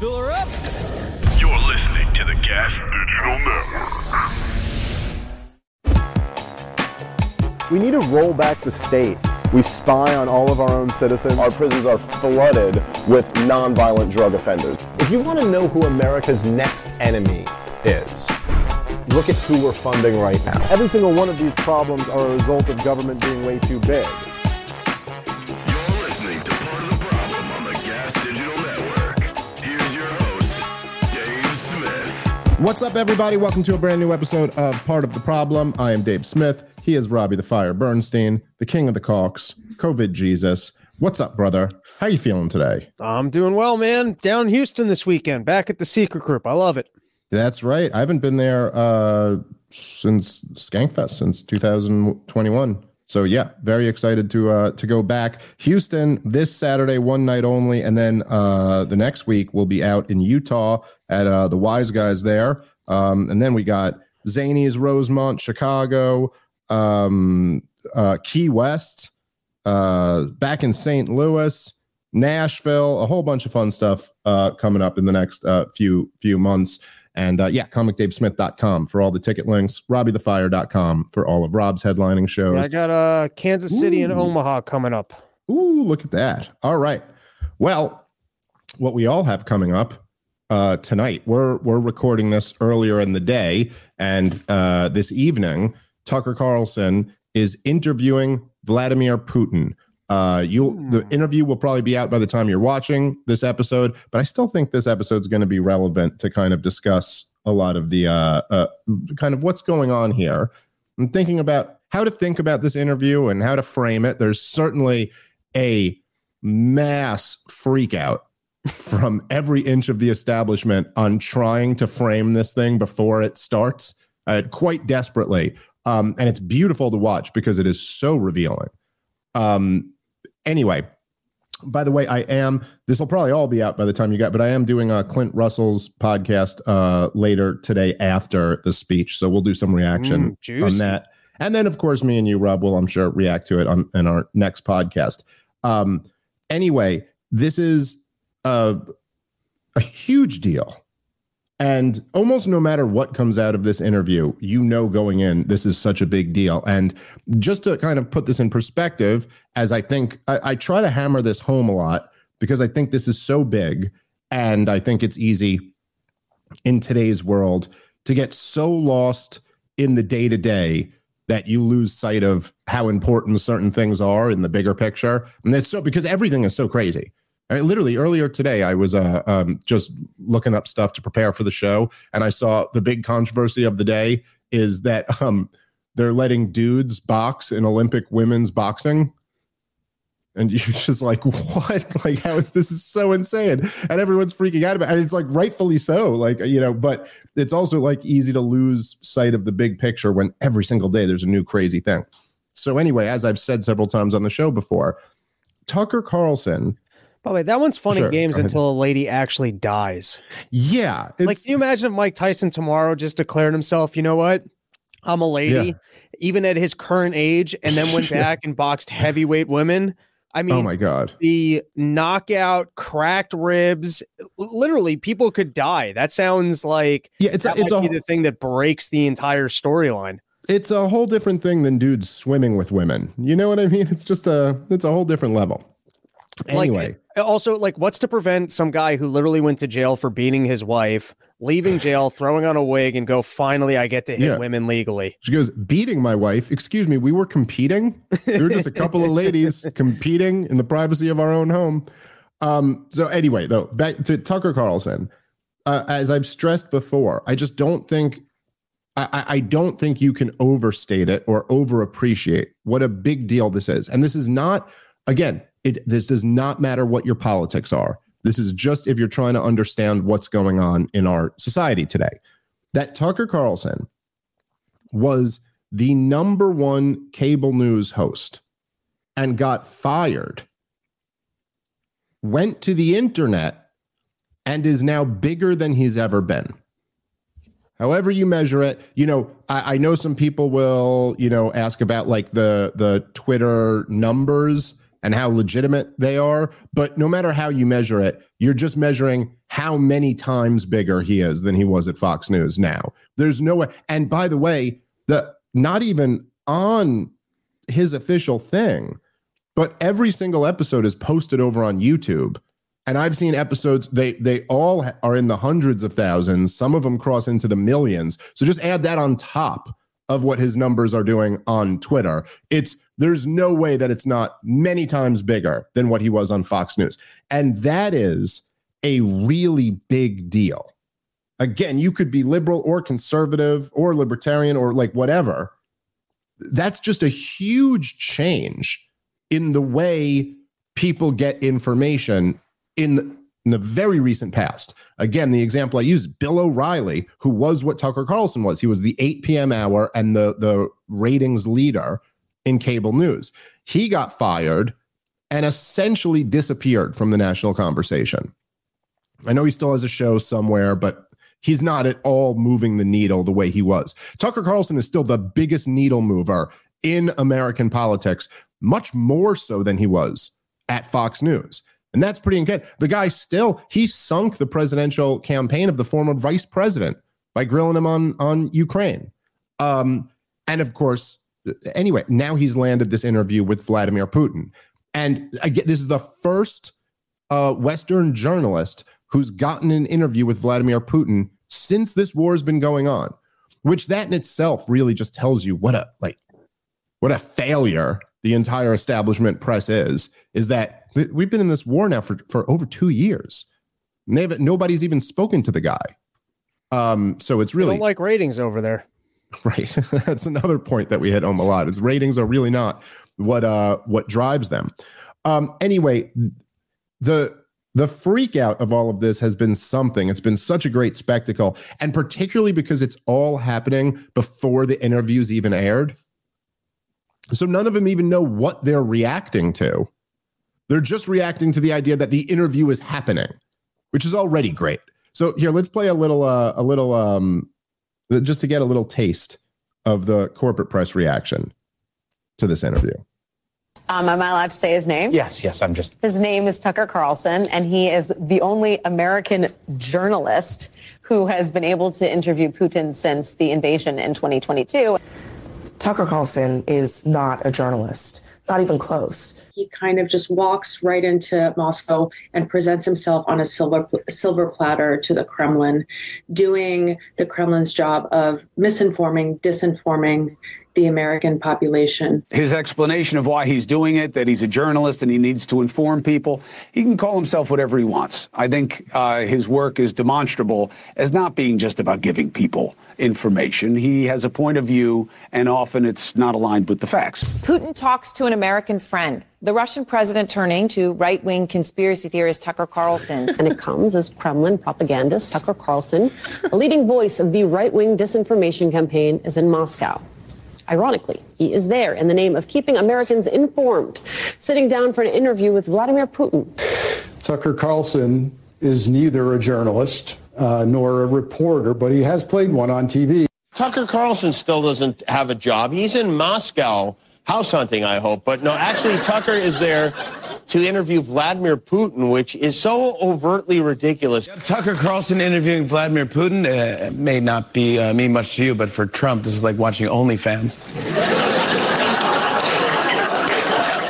Fill her up. You're listening to the Gas Digital Network. We need to roll back the state. We spy on all of our own citizens. Our prisons are flooded with nonviolent drug offenders. If you want to know who America's next enemy is, look at who we're funding right now. Every single one of these problems are a result of government being way too big. What's up, everybody? Welcome to a brand new episode of Part of the Problem. I am Dave Smith. He is Robbie the Fire Bernstein, the King of the Cocks, COVID Jesus. What's up, brother? How you feeling today? I'm doing well, man. Down Houston this weekend, back at the Secret Group. I love it. That's right. I haven't been there uh, since Skankfest since 2021. So yeah, very excited to uh, to go back. Houston this Saturday, one night only, and then uh, the next week we'll be out in Utah at uh, the Wise Guys there, um, and then we got Zanies, Rosemont, Chicago, um, uh, Key West, uh, back in St. Louis, Nashville, a whole bunch of fun stuff uh, coming up in the next few few months. And uh, yeah, comicdavesmith.com for all the ticket links, robbiethefire.com for all of Rob's headlining shows. Yeah, I got uh, Kansas City Ooh. and Omaha coming up. Ooh, look at that. All right. Well, what we all have coming up uh, tonight, we're, we're recording this earlier in the day. And uh, this evening, Tucker Carlson is interviewing Vladimir Putin, uh, you'll the hmm. interview will probably be out by the time you're watching this episode, but I still think this episode is going to be relevant to kind of discuss a lot of the uh, uh, kind of what's going on here. I'm thinking about how to think about this interview and how to frame it. There's certainly a mass freak out from every inch of the establishment on trying to frame this thing before it starts uh, quite desperately. Um, and it's beautiful to watch because it is so revealing. Um, Anyway, by the way, I am. This will probably all be out by the time you get, but I am doing a Clint Russell's podcast uh, later today after the speech, so we'll do some reaction mm, on that. And then, of course, me and you, Rob, will I'm sure react to it on in our next podcast. Um, anyway, this is a a huge deal and almost no matter what comes out of this interview, you know going in, this is such a big deal. And just to kind of put this in perspective, as I think I, I try to hammer this home a lot because I think this is so big. And I think it's easy in today's world to get so lost in the day to day that you lose sight of how important certain things are in the bigger picture. And it's so because everything is so crazy. I literally earlier today, I was uh, um, just looking up stuff to prepare for the show, and I saw the big controversy of the day is that um, they're letting dudes box in Olympic women's boxing. And you're just like, what? Like, how is this is so insane? And everyone's freaking out about it. And it's like rightfully so. Like, you know, but it's also like easy to lose sight of the big picture when every single day there's a new crazy thing. So, anyway, as I've said several times on the show before, Tucker Carlson by the way, that one's fun sure. in games until a lady actually dies. Yeah. Like, can you imagine if Mike Tyson tomorrow just declared himself, you know what? I'm a lady, yeah. even at his current age, and then went back and boxed heavyweight women. I mean, oh my God. The knockout, cracked ribs, literally, people could die. That sounds like yeah, it's, a, it's a, the thing that breaks the entire storyline. It's a whole different thing than dudes swimming with women. You know what I mean? It's just a, it's a whole different level. Anyway. Like, Also, like, what's to prevent some guy who literally went to jail for beating his wife, leaving jail, throwing on a wig, and go, finally, I get to hit Yeah. women legally? She goes, beating my wife. Excuse me, we were competing. We were just a couple of ladies competing in the privacy of our own home. Um, so anyway, though, back to Tucker Carlson. Uh, as I've stressed before, I just don't think I, I- I don't think you can overstate it or overappreciate what a big deal this is. And this is not, again, it this does not matter what your politics are. This is just if you're trying to understand what's going on in our society today. That Tucker Carlson was the number one cable news host and got fired, went to the internet, and is now bigger than he's ever been. However you measure it, you know, I, I know some people will, you know, ask about like the the Twitter numbers and how legitimate they are. But no matter how you measure it, you're just measuring how many times bigger he is than he was at Fox News now. There's no way. And by the way, the not even on his official thing, but every single episode is posted over on YouTube. And I've seen episodes they they all are in the hundreds of thousands. Some of them cross into the millions. So just add that on top of what his numbers are doing on Twitter. It's there's no way that it's not many times bigger than what he was on Fox News. And that is a really big deal. Again, you could be liberal or conservative or libertarian or like whatever. That's just a huge change in the way people get information in the, in the very recent past. Again, the example I use Bill O'Reilly, who was what Tucker Carlson was. He was the 8 p.m. hour and the, the ratings leader in cable news. He got fired and essentially disappeared from the national conversation. I know he still has a show somewhere, but he's not at all moving the needle the way he was. Tucker Carlson is still the biggest needle mover in American politics, much more so than he was at Fox News. And that's pretty good. The guy still, he sunk the presidential campaign of the former vice president by grilling him on, on Ukraine. Um, and of course, anyway, now he's landed this interview with Vladimir Putin. And again, this is the first uh, Western journalist who's gotten an interview with Vladimir Putin since this war has been going on, which that in itself really just tells you what a like what a failure the entire establishment press is. Is that we've been in this war now for for over two years. And nobody's even spoken to the guy. Um, so it's really don't like ratings over there. Right. That's another point that we hit home a lot is ratings are really not what uh what drives them. Um anyway, the the freak out of all of this has been something. It's been such a great spectacle and particularly because it's all happening before the interviews even aired. So none of them even know what they're reacting to. They're just reacting to the idea that the interview is happening, which is already great. So here, let's play a little uh, a little um just to get a little taste of the corporate press reaction to this interview. Um, am I allowed to say his name? Yes, yes, I'm just. His name is Tucker Carlson, and he is the only American journalist who has been able to interview Putin since the invasion in 2022. Tucker Carlson is not a journalist, not even close. He kind of just walks right into Moscow and presents himself on a silver silver platter to the Kremlin, doing the Kremlin's job of misinforming, disinforming the American population. His explanation of why he's doing it, that he's a journalist and he needs to inform people, he can call himself whatever he wants. I think uh, his work is demonstrable as not being just about giving people information. He has a point of view, and often it's not aligned with the facts. Putin talks to an American friend. The Russian president turning to right wing conspiracy theorist Tucker Carlson. And it comes as Kremlin propagandist Tucker Carlson, a leading voice of the right wing disinformation campaign, is in Moscow. Ironically, he is there in the name of keeping Americans informed, sitting down for an interview with Vladimir Putin. Tucker Carlson is neither a journalist uh, nor a reporter, but he has played one on TV. Tucker Carlson still doesn't have a job. He's in Moscow house hunting, I hope. But no, actually, Tucker is there to interview Vladimir Putin, which is so overtly ridiculous. Tucker Carlson interviewing Vladimir Putin uh, may not be uh, mean much to you, but for Trump, this is like watching OnlyFans.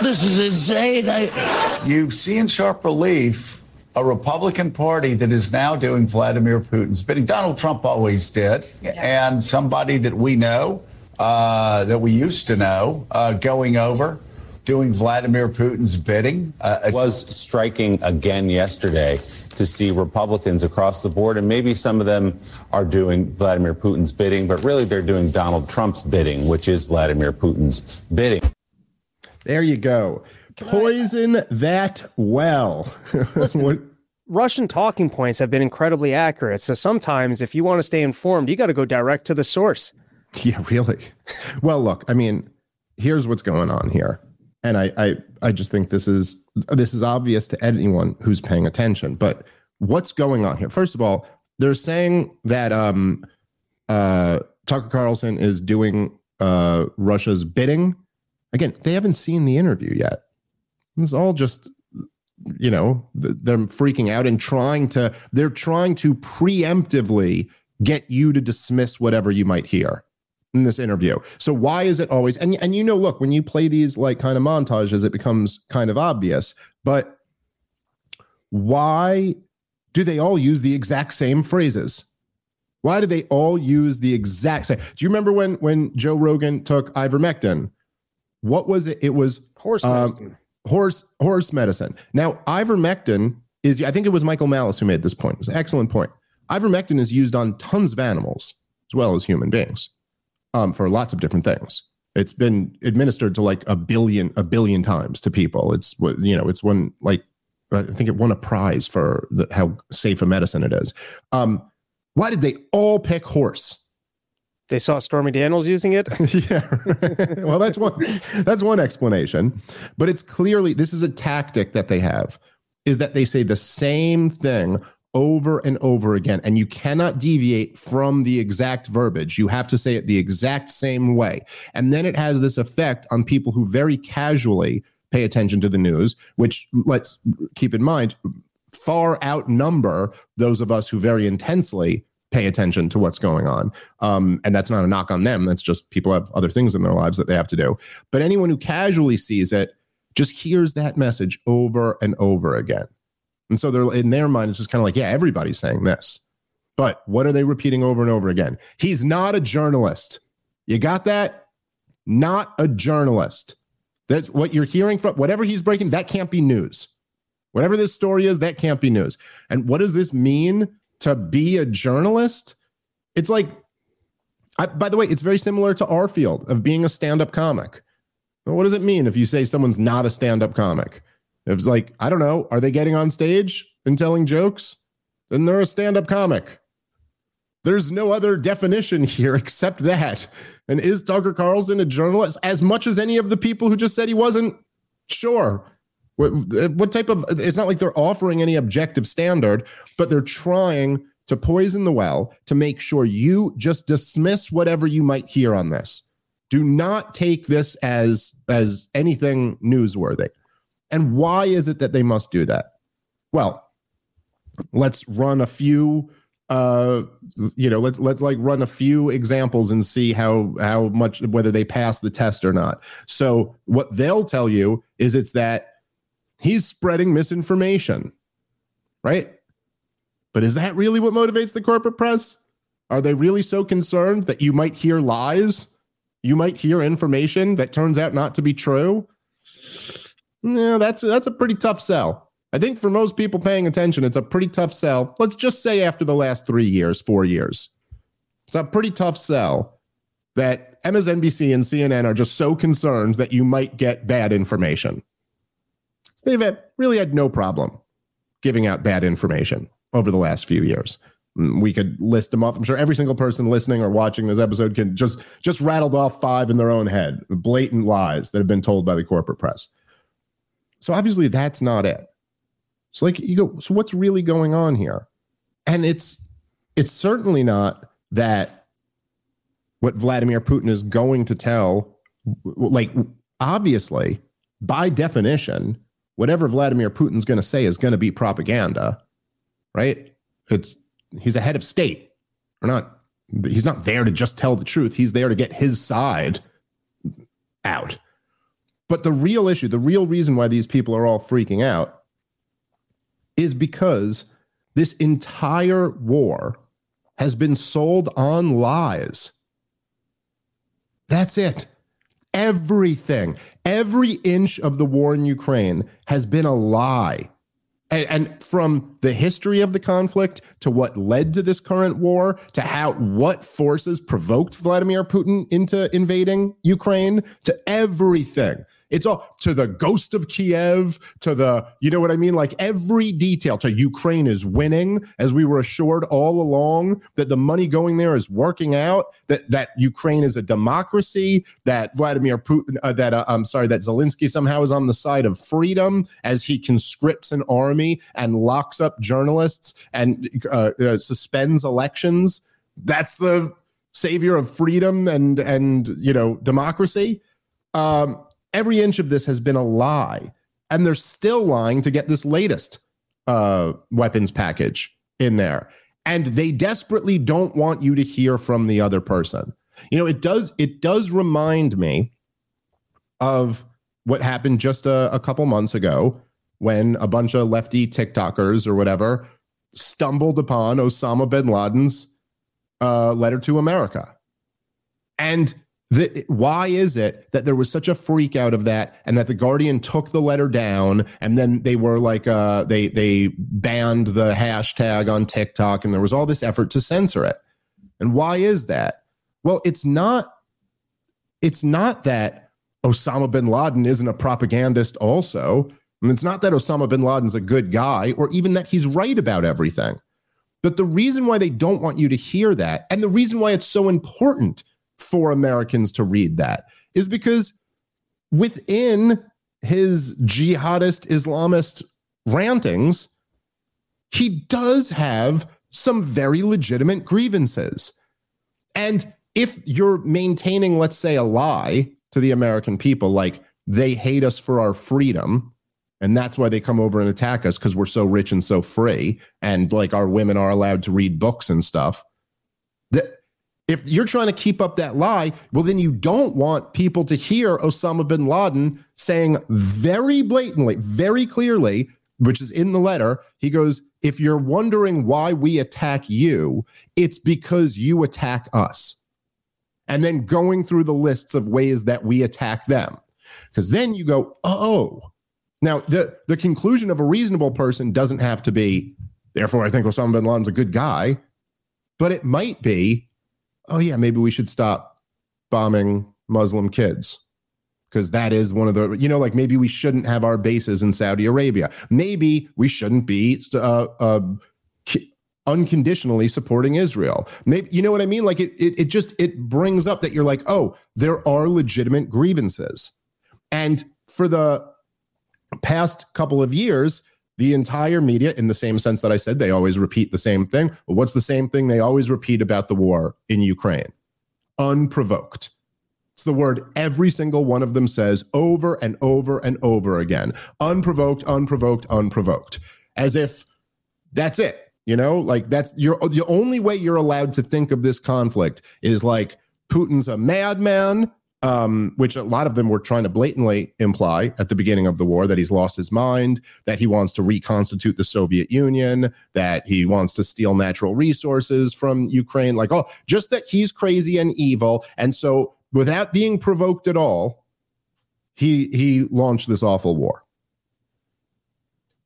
This This is insane. I... You see in sharp relief a Republican Party that is now doing Vladimir Putin's bidding. Donald Trump always did, and somebody that we know, uh, that we used to know, uh, going over doing Vladimir Putin's bidding. Uh, it was striking again yesterday to see Republicans across the board, and maybe some of them are doing Vladimir Putin's bidding, but really they're doing Donald Trump's bidding, which is Vladimir Putin's bidding. There you go. Poison that well. Listen, Russian talking points have been incredibly accurate. So sometimes, if you want to stay informed, you got to go direct to the source. Yeah, really. Well, look, I mean, here's what's going on here and I, I I just think this is this is obvious to anyone who's paying attention. But what's going on here? First of all, they're saying that um, uh, Tucker Carlson is doing uh, Russia's bidding. Again, they haven't seen the interview yet. It's all just you know they're freaking out and trying to they're trying to preemptively get you to dismiss whatever you might hear in this interview. So why is it always and and you know look when you play these like kind of montages it becomes kind of obvious but why do they all use the exact same phrases? Why do they all use the exact same? Do you remember when when Joe Rogan took ivermectin? What was it? It was horse um, medicine. Horse horse medicine. Now ivermectin is I think it was Michael Malice who made this point. It was an excellent point. Ivermectin is used on tons of animals as well as human beings um, for lots of different things. It's been administered to like a billion, a billion times to people. It's what you know, it's one like I think it won a prize for the, how safe a medicine it is. Um, why did they all pick horse? They saw Stormy Daniels using it. yeah. well, that's one. That's one explanation. But it's clearly this is a tactic that they have. Is that they say the same thing over and over again. And you cannot deviate from the exact verbiage. You have to say it the exact same way. And then it has this effect on people who very casually pay attention to the news, which let's keep in mind far outnumber those of us who very intensely pay attention to what's going on. Um, and that's not a knock on them. That's just people have other things in their lives that they have to do. But anyone who casually sees it just hears that message over and over again. And so they're in their mind, it's just kind of like, yeah, everybody's saying this. But what are they repeating over and over again? He's not a journalist. You got that? Not a journalist. That's what you're hearing from whatever he's breaking, that can't be news. Whatever this story is, that can't be news. And what does this mean to be a journalist? It's like, I, by the way, it's very similar to our field of being a stand up comic. Well, what does it mean if you say someone's not a stand up comic? It's like, I don't know, are they getting on stage and telling jokes? Then they're a stand up comic. There's no other definition here except that. And is Tucker Carlson a journalist? As much as any of the people who just said he wasn't, sure. What, what type of, it's not like they're offering any objective standard, but they're trying to poison the well to make sure you just dismiss whatever you might hear on this. Do not take this as as anything newsworthy. And why is it that they must do that? Well, let's run a few uh you know let's let's like run a few examples and see how how much whether they pass the test or not. So what they'll tell you is it's that he's spreading misinformation right? But is that really what motivates the corporate press? Are they really so concerned that you might hear lies? You might hear information that turns out not to be true yeah, that's that's a pretty tough sell. I think for most people paying attention, it's a pretty tough sell. Let's just say after the last three years, four years, it's a pretty tough sell that MSNBC and CNN are just so concerned that you might get bad information. they've had, really had no problem giving out bad information over the last few years. Mm, we could list them off. I'm sure every single person listening or watching this episode can just just rattled off five in their own head, blatant lies that have been told by the corporate press. So obviously that's not it. So like you go, so what's really going on here? And it's it's certainly not that what Vladimir Putin is going to tell like obviously by definition whatever Vladimir Putin's going to say is going to be propaganda. Right? It's he's a head of state. Or not he's not there to just tell the truth. He's there to get his side out. But the real issue, the real reason why these people are all freaking out is because this entire war has been sold on lies. That's it. Everything, every inch of the war in Ukraine has been a lie. And, and, from the history of the conflict to what led to this current war to how what forces provoked Vladimir Putin into invading Ukraine to everything it's all to the ghost of Kiev, to the, you know what I mean? Like every detail to Ukraine is winning, as we were assured all along that the money going there is working out, that, that Ukraine is a democracy, that Vladimir Putin, uh, that, uh, I'm sorry, that Zelensky somehow is on the side of freedom as he conscripts an army and locks up journalists and uh, uh suspends elections. That's the savior of freedom and, and, you know, democracy. Um, every inch of this has been a lie. And they're still lying to get this latest uh, weapons package in there. And they desperately don't want you to hear from the other person. You know, it does it does remind me of what happened just a, a couple months ago when a bunch of lefty TikTokers or whatever stumbled upon Osama bin Laden's uh, letter to America. And why is it that there was such a freak out of that and that the guardian took the letter down and then they were like uh they they banned the hashtag on tiktok and there was all this effort to censor it? And why is that? Well it's not it's not that osama bin laden isn't a propagandist also. And it's not that osama bin laden's a good guy or even that he's right about everything. But the reason why they don't want you to hear that and the reason why it's so important for Americans to read that is because within his jihadist Islamist rantings, he does have some very legitimate grievances. And if you're maintaining, let's say, a lie to the American people, like they hate us for our freedom, and that's why they come over and attack us because we're so rich and so free, and like our women are allowed to read books and stuff. That if you're trying to keep up that lie, well, then you don't want people to hear Osama bin Laden saying very blatantly, very clearly, which is in the letter. He goes, If you're wondering why we attack you, it's because you attack us. And then going through the lists of ways that we attack them. Because then you go, Oh, now the, the conclusion of a reasonable person doesn't have to be, therefore, I think Osama bin Laden's a good guy, but it might be oh yeah, maybe we should stop bombing Muslim kids because that is one of the you know like maybe we shouldn't have our bases in Saudi Arabia. Maybe we shouldn't be uh, uh, unconditionally supporting Israel. Maybe you know what I mean. Like it, it, it just it brings up that you're like, oh, there are legitimate grievances, and for the past couple of years, the entire media, in the same sense that I said, they always repeat the same thing. But what's the same thing they always repeat about the war in Ukraine? Unprovoked. It's the word every single one of them says over and over and over again. Unprovoked, unprovoked, unprovoked. As if that's it. You know, like that's your the only way you're allowed to think of this conflict is like Putin's a madman um, which a lot of them were trying to blatantly imply at the beginning of the war that he's lost his mind, that he wants to reconstitute the Soviet Union, that he wants to steal natural resources from Ukraine, like, oh, just that he's crazy and evil. And so, without being provoked at all, he he launched this awful war.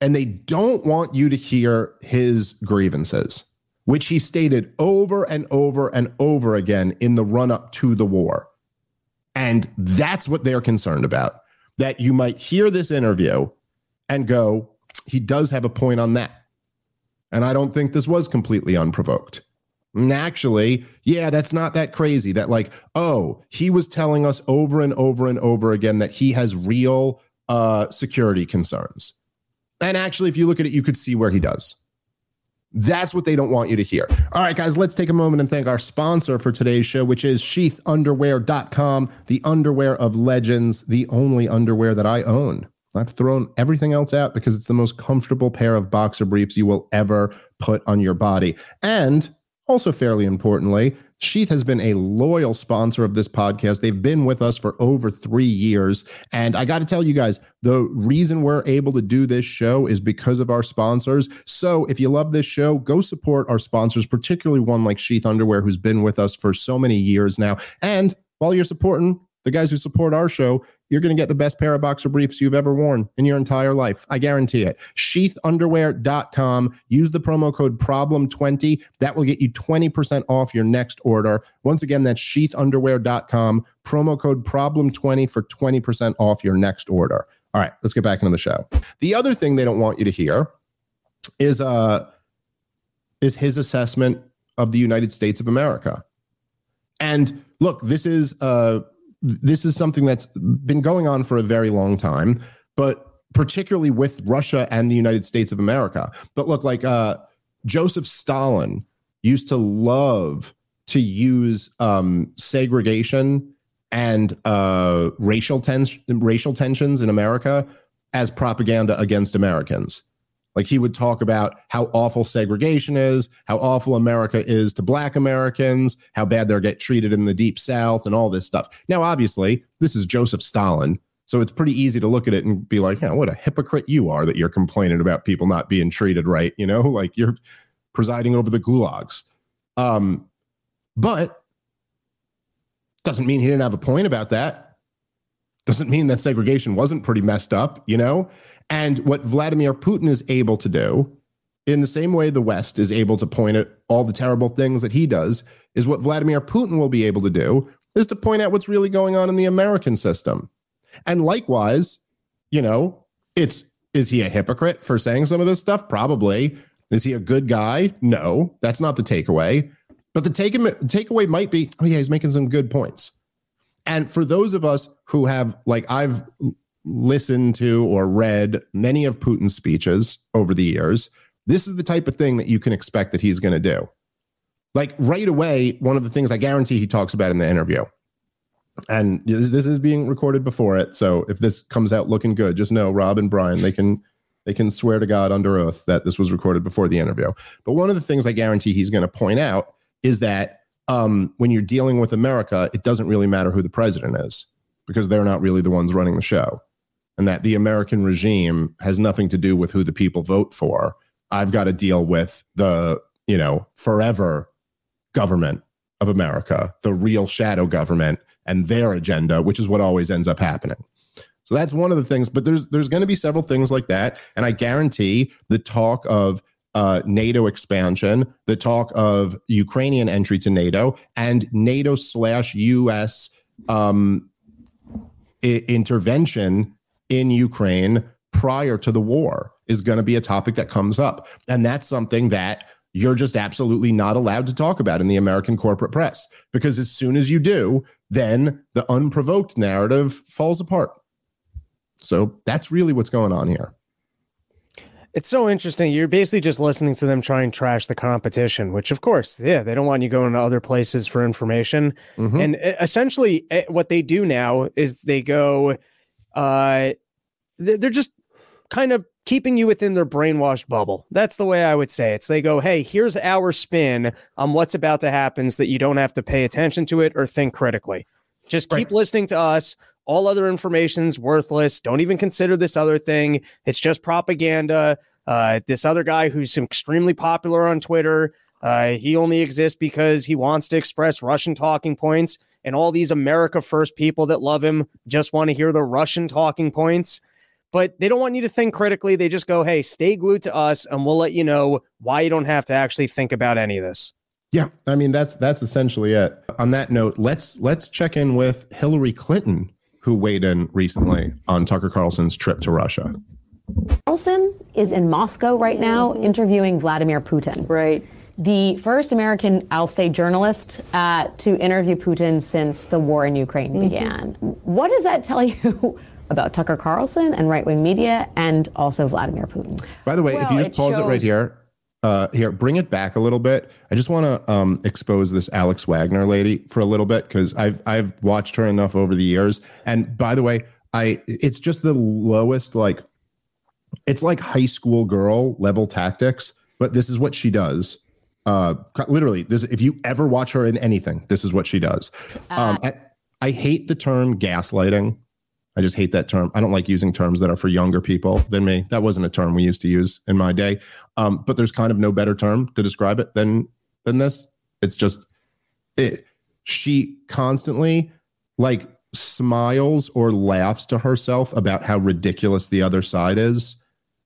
And they don't want you to hear his grievances, which he stated over and over and over again in the run up to the war and that's what they're concerned about. That you might hear this interview and go, he does have a point on that. And I don't think this was completely unprovoked. And actually, yeah, that's not that crazy. That, like, oh, he was telling us over and over and over again that he has real uh, security concerns. And actually, if you look at it, you could see where he does. That's what they don't want you to hear. All right, guys, let's take a moment and thank our sponsor for today's show, which is sheathunderwear.com, the underwear of legends, the only underwear that I own. I've thrown everything else out because it's the most comfortable pair of boxer briefs you will ever put on your body. And also, fairly importantly, Sheath has been a loyal sponsor of this podcast. They've been with us for over three years. And I got to tell you guys, the reason we're able to do this show is because of our sponsors. So if you love this show, go support our sponsors, particularly one like Sheath Underwear, who's been with us for so many years now. And while you're supporting the guys who support our show, you're going to get the best pair of boxer briefs you've ever worn in your entire life. I guarantee it. Sheathunderwear.com. Use the promo code problem20. That will get you 20% off your next order. Once again, that's sheathunderwear.com. Promo code problem20 for 20% off your next order. All right, let's get back into the show. The other thing they don't want you to hear is uh is his assessment of the United States of America. And look, this is uh this is something that's been going on for a very long time, but particularly with Russia and the United States of America. But look, like uh, Joseph Stalin used to love to use um, segregation and uh, racial tens- racial tensions in America as propaganda against Americans. Like he would talk about how awful segregation is, how awful America is to black Americans, how bad they're get treated in the deep south and all this stuff. Now, obviously, this is Joseph Stalin. So it's pretty easy to look at it and be like, yeah, what a hypocrite you are that you're complaining about people not being treated right. You know, like you're presiding over the gulags. Um, but doesn't mean he didn't have a point about that. Doesn't mean that segregation wasn't pretty messed up, you know? And what Vladimir Putin is able to do, in the same way the West is able to point at all the terrible things that he does, is what Vladimir Putin will be able to do is to point out what's really going on in the American system. And likewise, you know, it's is he a hypocrite for saying some of this stuff? Probably. Is he a good guy? No, that's not the takeaway. But the take takeaway might be, oh yeah, he's making some good points. And for those of us who have, like, I've listened to or read many of Putin's speeches over the years, this is the type of thing that you can expect that he's going to do. Like right away, one of the things I guarantee he talks about in the interview, and this is being recorded before it. So if this comes out looking good, just know Rob and Brian, they can they can swear to God under oath that this was recorded before the interview. But one of the things I guarantee he's going to point out is that um, when you're dealing with America, it doesn't really matter who the president is because they're not really the ones running the show and that the American regime has nothing to do with who the people vote for. I've got to deal with the, you know, forever government of America, the real shadow government and their agenda, which is what always ends up happening. So that's one of the things, but there's there's going to be several things like that, and I guarantee the talk of uh, NATO expansion, the talk of Ukrainian entry to NATO, and NATO slash U.S. Um, I- intervention in Ukraine prior to the war is going to be a topic that comes up. And that's something that you're just absolutely not allowed to talk about in the American corporate press because as soon as you do, then the unprovoked narrative falls apart. So that's really what's going on here. It's so interesting. You're basically just listening to them try and trash the competition, which, of course, yeah, they don't want you going to other places for information. Mm-hmm. And essentially, what they do now is they go, uh, they're just kind of keeping you within their brainwashed bubble. That's the way I would say it. So they go, hey, here's our spin on what's about to happen so that you don't have to pay attention to it or think critically. Just keep right. listening to us. All other information's worthless. Don't even consider this other thing. It's just propaganda. Uh, this other guy who's extremely popular on Twitter, uh, he only exists because he wants to express Russian talking points. And all these America First people that love him just want to hear the Russian talking points but they don't want you to think critically. They just go, hey, stay glued to us and we'll let you know why you don't have to actually think about any of this. Yeah, I mean that's that's essentially it. On that note, let's let's check in with Hillary Clinton, who weighed in recently on Tucker Carlson's trip to Russia. Carlson is in Moscow right now interviewing Vladimir Putin. Right. The first American, I'll say, journalist uh, to interview Putin since the war in Ukraine mm-hmm. began. What does that tell you about Tucker Carlson and right wing media and also Vladimir Putin. By the way, well, if you just it pause shows- it right here, uh, here, bring it back a little bit. I just want to um, expose this Alex Wagner lady for a little bit because I've I've watched her enough over the years. And by the way, I it's just the lowest like it's like high school girl level tactics, but this is what she does. Uh, literally, this if you ever watch her in anything, this is what she does. Um, I, I hate the term gaslighting. I just hate that term. I don't like using terms that are for younger people than me. That wasn't a term we used to use in my day. Um, but there's kind of no better term to describe it than than this. It's just it. She constantly like smiles or laughs to herself about how ridiculous the other side is.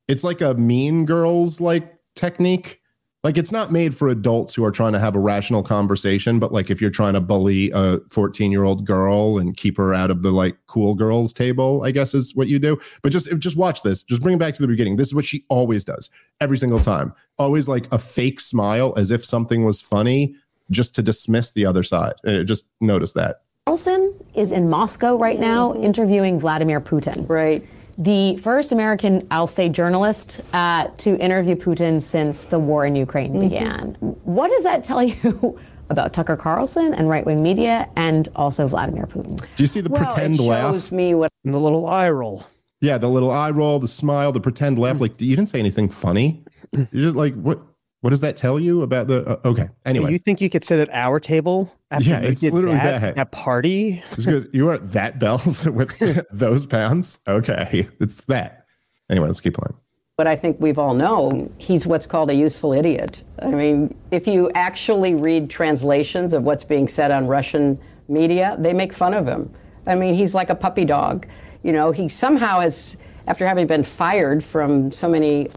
It's like a mean girls like technique. Like it's not made for adults who are trying to have a rational conversation, but like if you're trying to bully a 14 year old girl and keep her out of the like cool girls table, I guess is what you do. But just just watch this. Just bring it back to the beginning. This is what she always does every single time. Always like a fake smile as if something was funny, just to dismiss the other side. Uh, just notice that. Carlson is in Moscow right now interviewing Vladimir Putin. Right. The first American, I'll say, journalist uh, to interview Putin since the war in Ukraine Mm-hmm. began. What does that tell you about Tucker Carlson and right wing media and also Vladimir Putin? Do you see the pretend laugh? me what And the little eye roll. Yeah, the little eye roll, the smile, the pretend laugh. Like you didn't say anything funny. You're just like, what? What does that tell you about the? Uh, okay. Anyway, You think you could sit at our table? After Yeah, you it's did literally that, that. That party? Because you are that belt with those pounds. Okay, it's that. Anyway, let's keep playing. But I think we've all known he's what's called a useful idiot. I mean, if you actually read translations of what's being said on Russian media, they make fun of him. I mean, he's like a puppy dog. You know, he somehow has, after having been fired from so many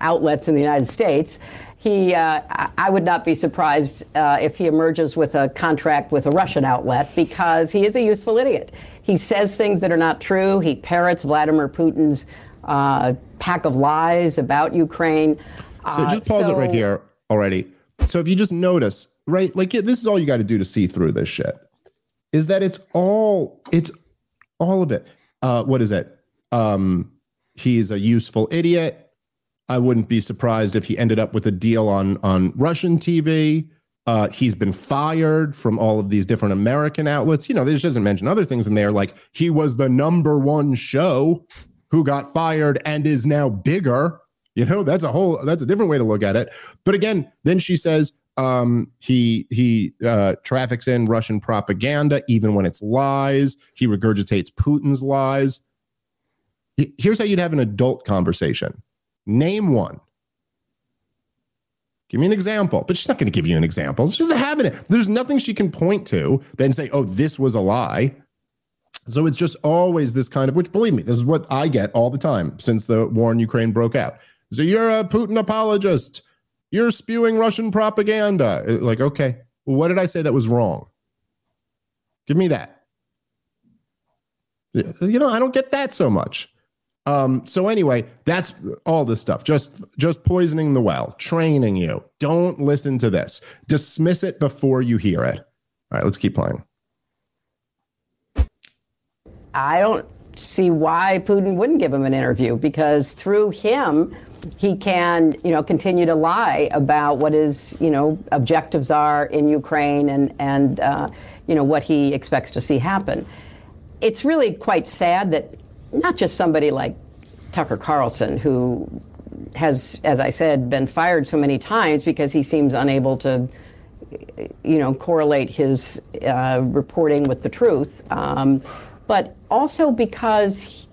outlets in the United States, he, uh, I- would not be surprised uh, if he emerges with a contract with a Russian outlet because he is a useful idiot. He says things that are not true. He parrots Vladimir Putin's uh, pack of lies about Ukraine. So Uh, just pause it right here already. So if you just notice, right, like yeah, this is all you got to do to see through this shit, is that it's all it's all of it. Uh, what is it? Um, he's a useful idiot. I wouldn't be surprised if he ended up with a deal on on Russian TV. Uh, he's been fired from all of these different American outlets. You know, this doesn't mention other things in there, like he was the number one show who got fired and is now bigger. You know, that's a whole that's a different way to look at it. But again, then she says um, he he uh, traffics in Russian propaganda, even when it's lies. He regurgitates Putin's lies. Here's how you'd have an adult conversation. Name one. Give me an example. But she's not going to give you an example. She's just having it. There's nothing she can point to then say, oh, this was a lie. So it's just always this kind of, which believe me, this is what I get all the time since the war in Ukraine broke out. So you're a Putin apologist. You're spewing Russian propaganda. Uh, Like, okay, what did I say that was wrong? Give me that. You know, I don't get that so much. Um, so anyway, that's all this stuff. Just just poisoning the well, training you. Don't listen to this. Dismiss it before you hear it. All right, let's keep playing. I don't see why Putin wouldn't give him an interview because through him, he can, you know, continue to lie about what his, you know, objectives are in Ukraine and and uh, you know what he expects to see happen. It's really quite sad that not just somebody like Tucker Carlson, who has, as I said, been fired so many times because he seems unable to you know, correlate his uh, reporting with the truth, um, but also because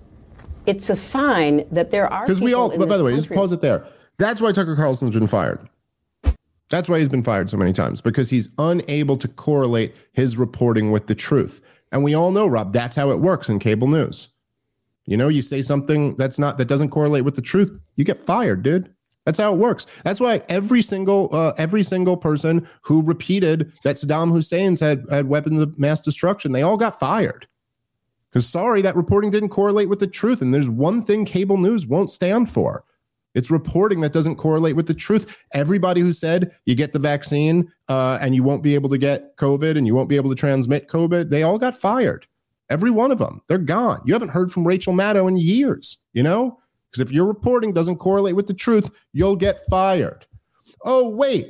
it's a sign that there are Because we all, but by the way, just pause it there. That's why Tucker Carlson's been fired. That's why he's been fired so many times because he's unable to correlate his reporting with the truth. And we all know, Rob, that's how it works in cable news. You know, you say something that's not that doesn't correlate with the truth, you get fired, dude. That's how it works. That's why every single uh, every single person who repeated that Saddam Hussein's had had weapons of mass destruction, they all got fired. Because sorry, that reporting didn't correlate with the truth. And there's one thing cable news won't stand for. It's reporting that doesn't correlate with the truth. Everybody who said you get the vaccine uh, and you won't be able to get COVID and you won't be able to transmit COVID, they all got fired. Every one of them. They're gone. You haven't heard from Rachel Maddow in years, you know? Because if your reporting doesn't correlate with the truth, you'll get fired. Oh, wait.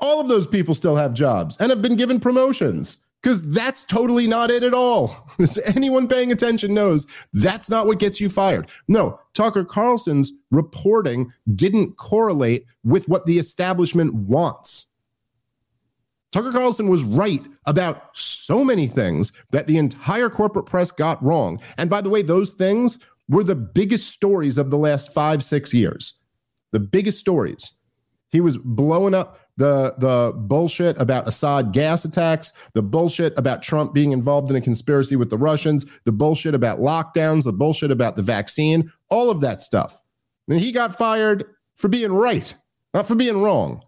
All of those people still have jobs and have been given promotions. because that's totally not it at all. Anyone paying attention knows that's not what gets you fired. No, Tucker Carlson's reporting didn't correlate with what the establishment wants. Tucker Carlson was right about so many things that the entire corporate press got wrong. And by the way, those things were the biggest stories of the last five, six years. The biggest stories. He was blowing up the the bullshit about Assad gas attacks, the bullshit about Trump being involved in a conspiracy with the Russians, the bullshit about lockdowns, the bullshit about the vaccine, all of that stuff. And he got fired for being right, not for being wrong.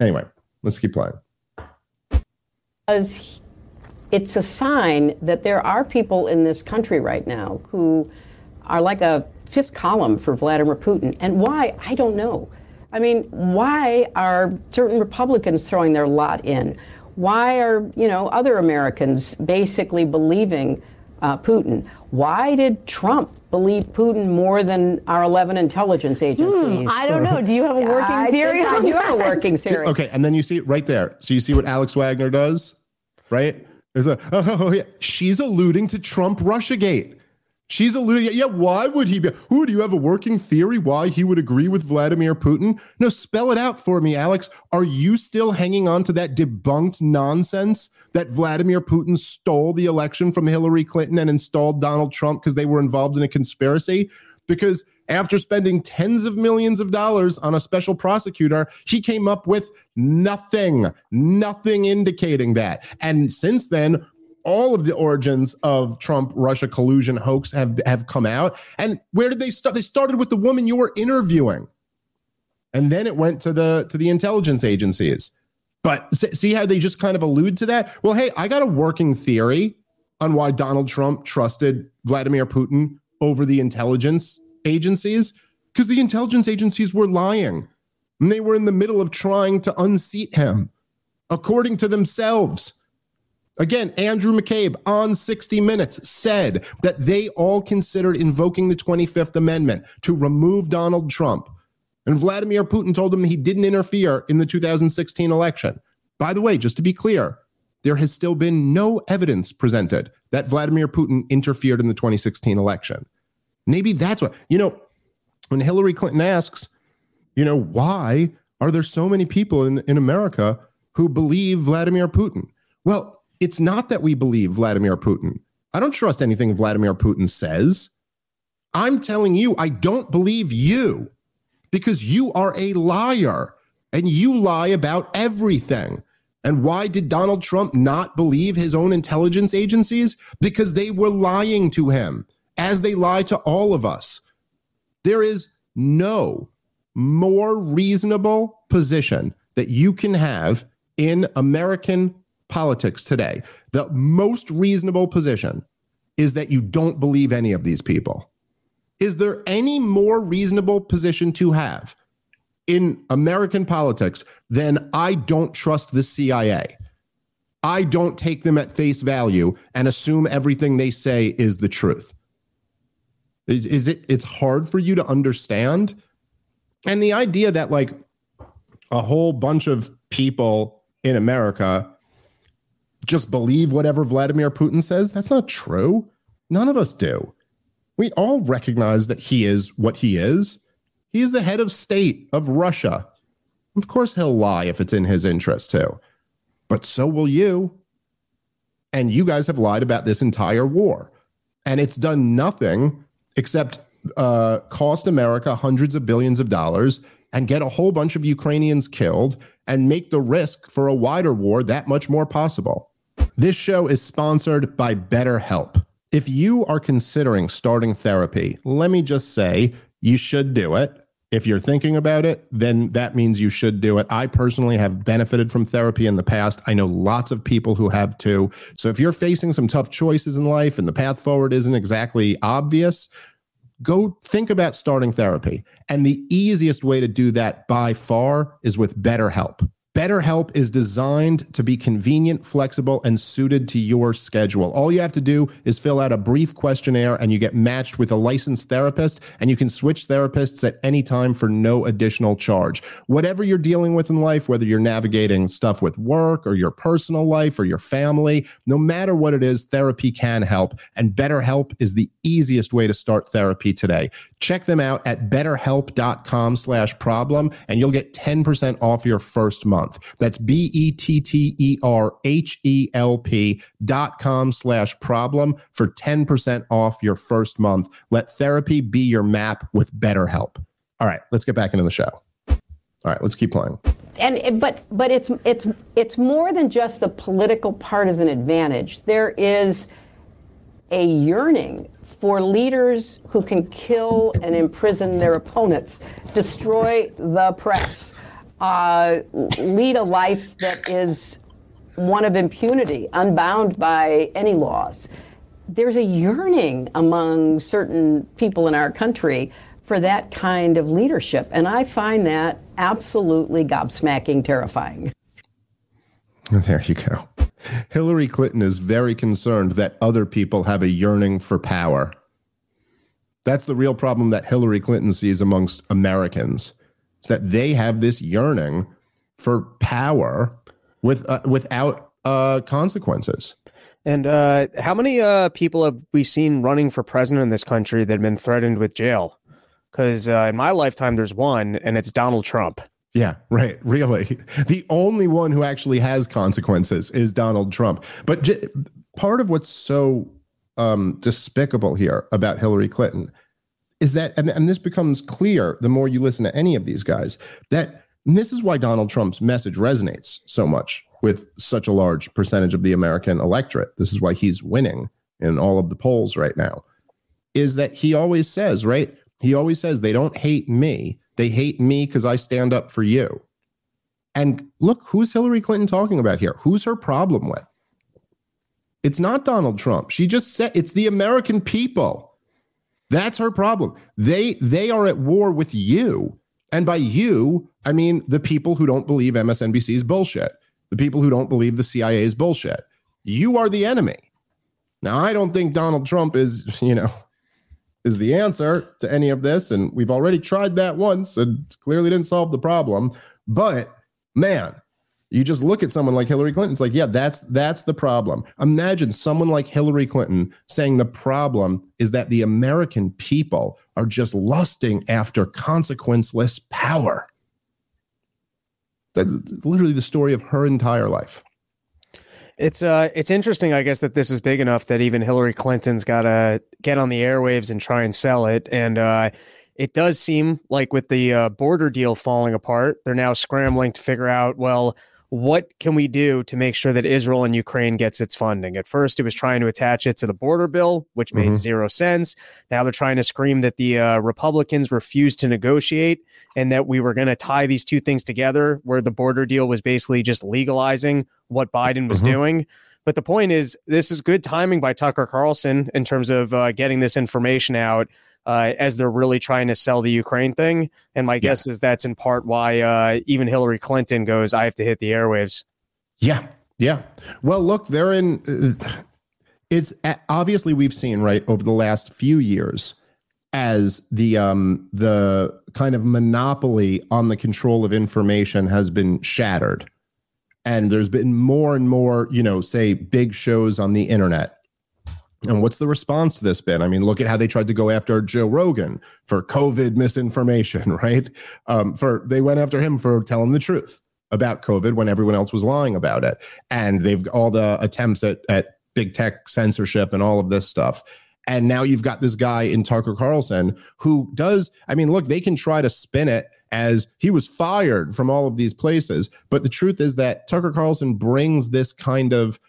Anyway, let's keep playing. Because it's a sign that there are people in this country right now who are like a fifth column for Vladimir Putin. And why? I don't know. I mean, why are certain Republicans throwing their lot in? Why are, you know, other Americans basically believing uh, Putin? Why did Trump believe Putin more than our 11 intelligence agencies? Hmm, I don't know. Do you have a working I theory think I on do have a working theory. Okay, and then you see it right there. So you see what Alex Wagner does, right? There's a oh yeah, she's alluding to Trump Russiagate. She's alluding, yeah, why would he be? Who do you have a working theory why he would agree with Vladimir Putin? No, spell it out for me, Alex. Are you still hanging on to that debunked nonsense that Vladimir Putin stole the election from Hillary Clinton and installed Donald Trump because they were involved in a conspiracy? Because after spending tens of millions of dollars on a special prosecutor, he came up with nothing, nothing indicating that. And since then, all of the origins of Trump Russia collusion hoax have have come out. And where did they start? They started with the woman you were interviewing. And then it went to the to the intelligence agencies. But see how they just kind of allude to that? Well, hey, I got a working theory on why Donald Trump trusted Vladimir Putin over the intelligence agencies because the intelligence agencies were lying. And they were in the middle of trying to unseat him according to themselves. Again, Andrew McCabe on 60 Minutes said that they all considered invoking the 25th Amendment to remove Donald Trump. And Vladimir Putin told him he didn't interfere in the 2016 election. By the way, just to be clear, there has still been no evidence presented that Vladimir Putin interfered in the 2016 election. Maybe that's what, you know, when Hillary Clinton asks, you know, why are there so many people in, in America who believe Vladimir Putin? Well, it's not that we believe Vladimir Putin. I don't trust anything Vladimir Putin says. I'm telling you, I don't believe you because you are a liar and you lie about everything. And why did Donald Trump not believe his own intelligence agencies? Because they were lying to him, as they lie to all of us. There is no more reasonable position that you can have in American politics today. The most reasonable position is that you don't believe any of these people. Is there any more reasonable position to have in American politics than I don't trust the CIA? I don't take them at face value and assume everything they say is the truth. Is, is it it's hard for you to understand? And the idea that like a whole bunch of people in America just believe whatever Vladimir Putin says, that's not true. None of us do. We all recognize that he is what he is. He is the head of state of Russia. Of course, he'll lie if it's in his interest too. But so will you. And you guys have lied about this entire war. And it's done nothing except uh, cost America hundreds of billions of dollars and get a whole bunch of Ukrainians killed and make the risk for a wider war that much more possible. This show is sponsored by BetterHelp. If you are considering starting therapy, let me just say you should do it. If you're thinking about it, then that means you should do it. I personally have benefited from therapy in the past. I know lots of people who have too. So if you're facing some tough choices in life and the path forward isn't exactly obvious, go think about starting therapy. And the easiest way to do that by far is with BetterHelp. BetterHelp is designed to be convenient, flexible, and suited to your schedule. All you have to do is fill out a brief questionnaire and you get matched with a licensed therapist, and you can switch therapists at any time for no additional charge. Whatever you're dealing with in life, whether you're navigating stuff with work or your personal life or your family, no matter what it is, therapy can help. And BetterHelp is the easiest way to start therapy today. Check them out at betterhelp.com slash problem, and you'll get 10% off your first month month. That's B E T T E R H E L P dot com slash problem for 10% off your first month. Let therapy be your map with BetterHelp. All right, let's get back into the show. All right, let's keep playing. And but but it's it's it's more than just the political partisan advantage. There is a yearning for leaders who can kill and imprison their opponents, destroy the press, uh, lead a life that is one of impunity, unbound by any laws. There's a yearning among certain people in our country for that kind of leadership. And I find that absolutely gobsmacking terrifying. There you go. Hillary Clinton is very concerned that other people have a yearning for power. That's the real problem that Hillary Clinton sees amongst Americans. Is that they have this yearning for power with uh, without uh, consequences. And uh, how many uh, people have we seen running for president in this country that have been threatened with jail? Because uh, in my lifetime, there's one, and it's Donald Trump. Yeah, right. Really. The only one who actually has consequences is Donald Trump. But j- part of what's so um, despicable here about Hillary Clinton is that, and, and this becomes clear the more you listen to any of these guys, that this is why Donald Trump's message resonates so much with such a large percentage of the American electorate. This is why he's winning in all of the polls right now. Is that he always says, right? He always says, they don't hate me. They hate me because I stand up for you. And look, who's Hillary Clinton talking about here? Who's her problem with? It's not Donald Trump. She just said it's the American people. That's her problem. They they are at war with you. And by you, I mean the people who don't believe MSNBC is bullshit, the people who don't believe the CIA is bullshit. You are the enemy. Now, I don't think Donald Trump is, you know, is the answer to any of this. And we've already tried that once and clearly didn't solve the problem. But man, you just look at someone like Hillary Clinton. It's like, yeah, that's that's the problem. Imagine someone like Hillary Clinton saying the problem is that the American people are just lusting after consequenceless power. That's literally the story of her entire life. It's uh, it's interesting, I guess, that this is big enough that even Hillary Clinton's got to get on the airwaves and try and sell it. And uh, it does seem like with the uh, border deal falling apart, they're now scrambling to figure out, well, what can we do to make sure that Israel and Ukraine gets its funding? At first, it was trying to attach it to the border bill, which made Mm-hmm. Mhm. zero sense. Now they're trying to scream that the uh, Republicans refused to negotiate and that we were going to tie these two things together, where the border deal was basically just legalizing what Biden was Mhm. doing. But the point is, this is good timing by Tucker Carlson in terms of uh, getting this information out uh, as they're really trying to sell the Ukraine thing. And my guess is that's in part why uh, even Hillary Clinton goes, I have to hit the airwaves. Yeah. Yeah. Well, look, they're in. Uh, it's obviously we've seen right over the last few years as the um the kind of monopoly on the control of information has been shattered and there's been more and more you know say big shows on the internet and what's the response to this been? I mean, look at how they tried to go after Joe Rogan for COVID misinformation, right? Um, for they went after him for telling the truth about COVID when everyone else was lying about it, and they've all the attempts at at big tech censorship and all of this stuff. And now you've got this guy in Tucker Carlson who does. I mean, look, they can try to spin it as he was fired from all of these places, but the truth is that Tucker Carlson brings this kind of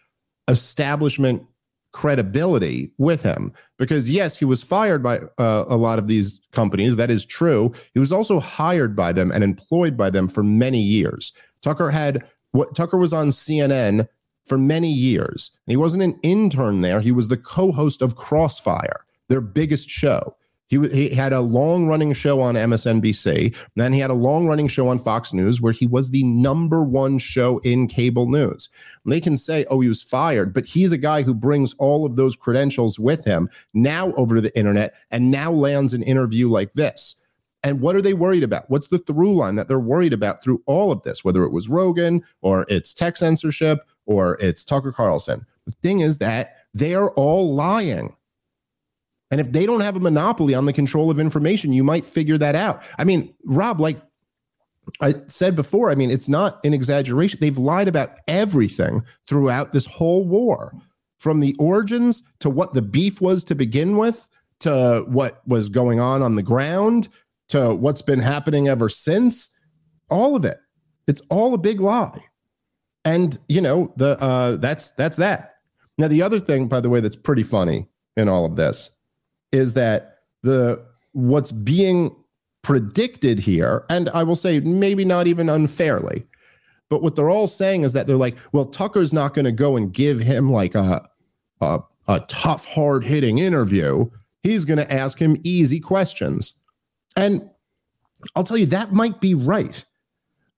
establishment credibility with him. Because yes he was fired by uh, a lot of these companies. That is true. He was also hired by them and employed by them for many years. Tucker had what tucker was on cnn for many years. And he wasn't an intern there. He was the co-host of crossfire their biggest show He, he had a long running show on MSNBC. Then he had a long running show on Fox News where he was the number one show in cable news. And they can say, oh, he was fired, but he's a guy who brings all of those credentials with him now over to the internet and now lands an interview like this. And what are they worried about? What's the through line that they're worried about through all of this, whether it was Rogan or it's tech censorship or it's Tucker Carlson? The thing is that they are all lying. And if they don't have a monopoly on the control of information, you might figure that out. I mean, Rob, like I said before, I mean, it's not an exaggeration. They've lied about everything throughout this whole war, from the origins to what the beef was to begin with, to what was going on on the ground, to what's been happening ever since. All of it. It's all a big lie. And, you know, the uh that's that's that. Now the other thing by the way that's pretty funny in all of this is that the what's being predicted here, and I will say maybe not even unfairly, but what they're all saying is that they're like, well, Tucker's not going to go and give him like a a, a tough, hard hitting interview. He's going to ask him easy questions, and I'll tell you that might be right,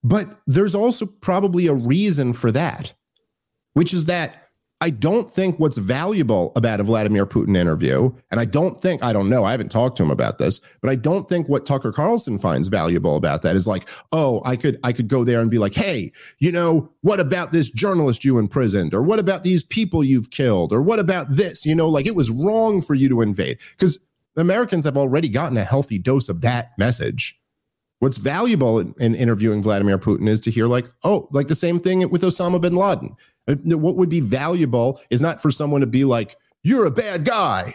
but there's also probably a reason for that, which is that I don't think what's valuable about a Vladimir Putin interview, and I don't think, I don't know, I haven't talked to him about this, but I don't think what Tucker Carlson finds valuable about that is like, oh, I could, I could go there and be like, hey, you know, what about this journalist you imprisoned? Or what about these people you've killed? Or what about this? You know, like it was wrong for you to invade. Because Americans have already gotten a healthy dose of that message. What's valuable in, in interviewing Vladimir Putin is to hear, like, oh, like the same thing with Osama bin Laden what would be valuable is not for someone to be like, you're a bad guy.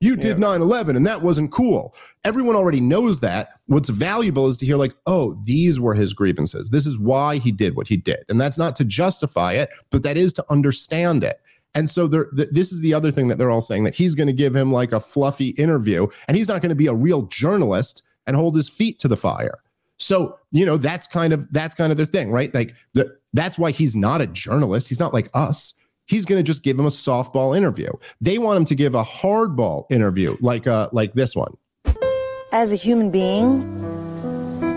You did 9 yeah. 11 and that wasn't cool. Everyone already knows that. What's valuable is to hear, like, oh, these were his grievances. This is why he did what he did. And that's not to justify it, but that is to understand it. And so th- this is the other thing that they're all saying that he's going to give him like a fluffy interview and he's not going to be a real journalist and hold his feet to the fire. So, you know, that's kind of that's kind of their thing, right? Like the, that's why he's not a journalist. He's not like us. He's going to just give him a softball interview. They want him to give a hardball interview like uh like this one. As a human being,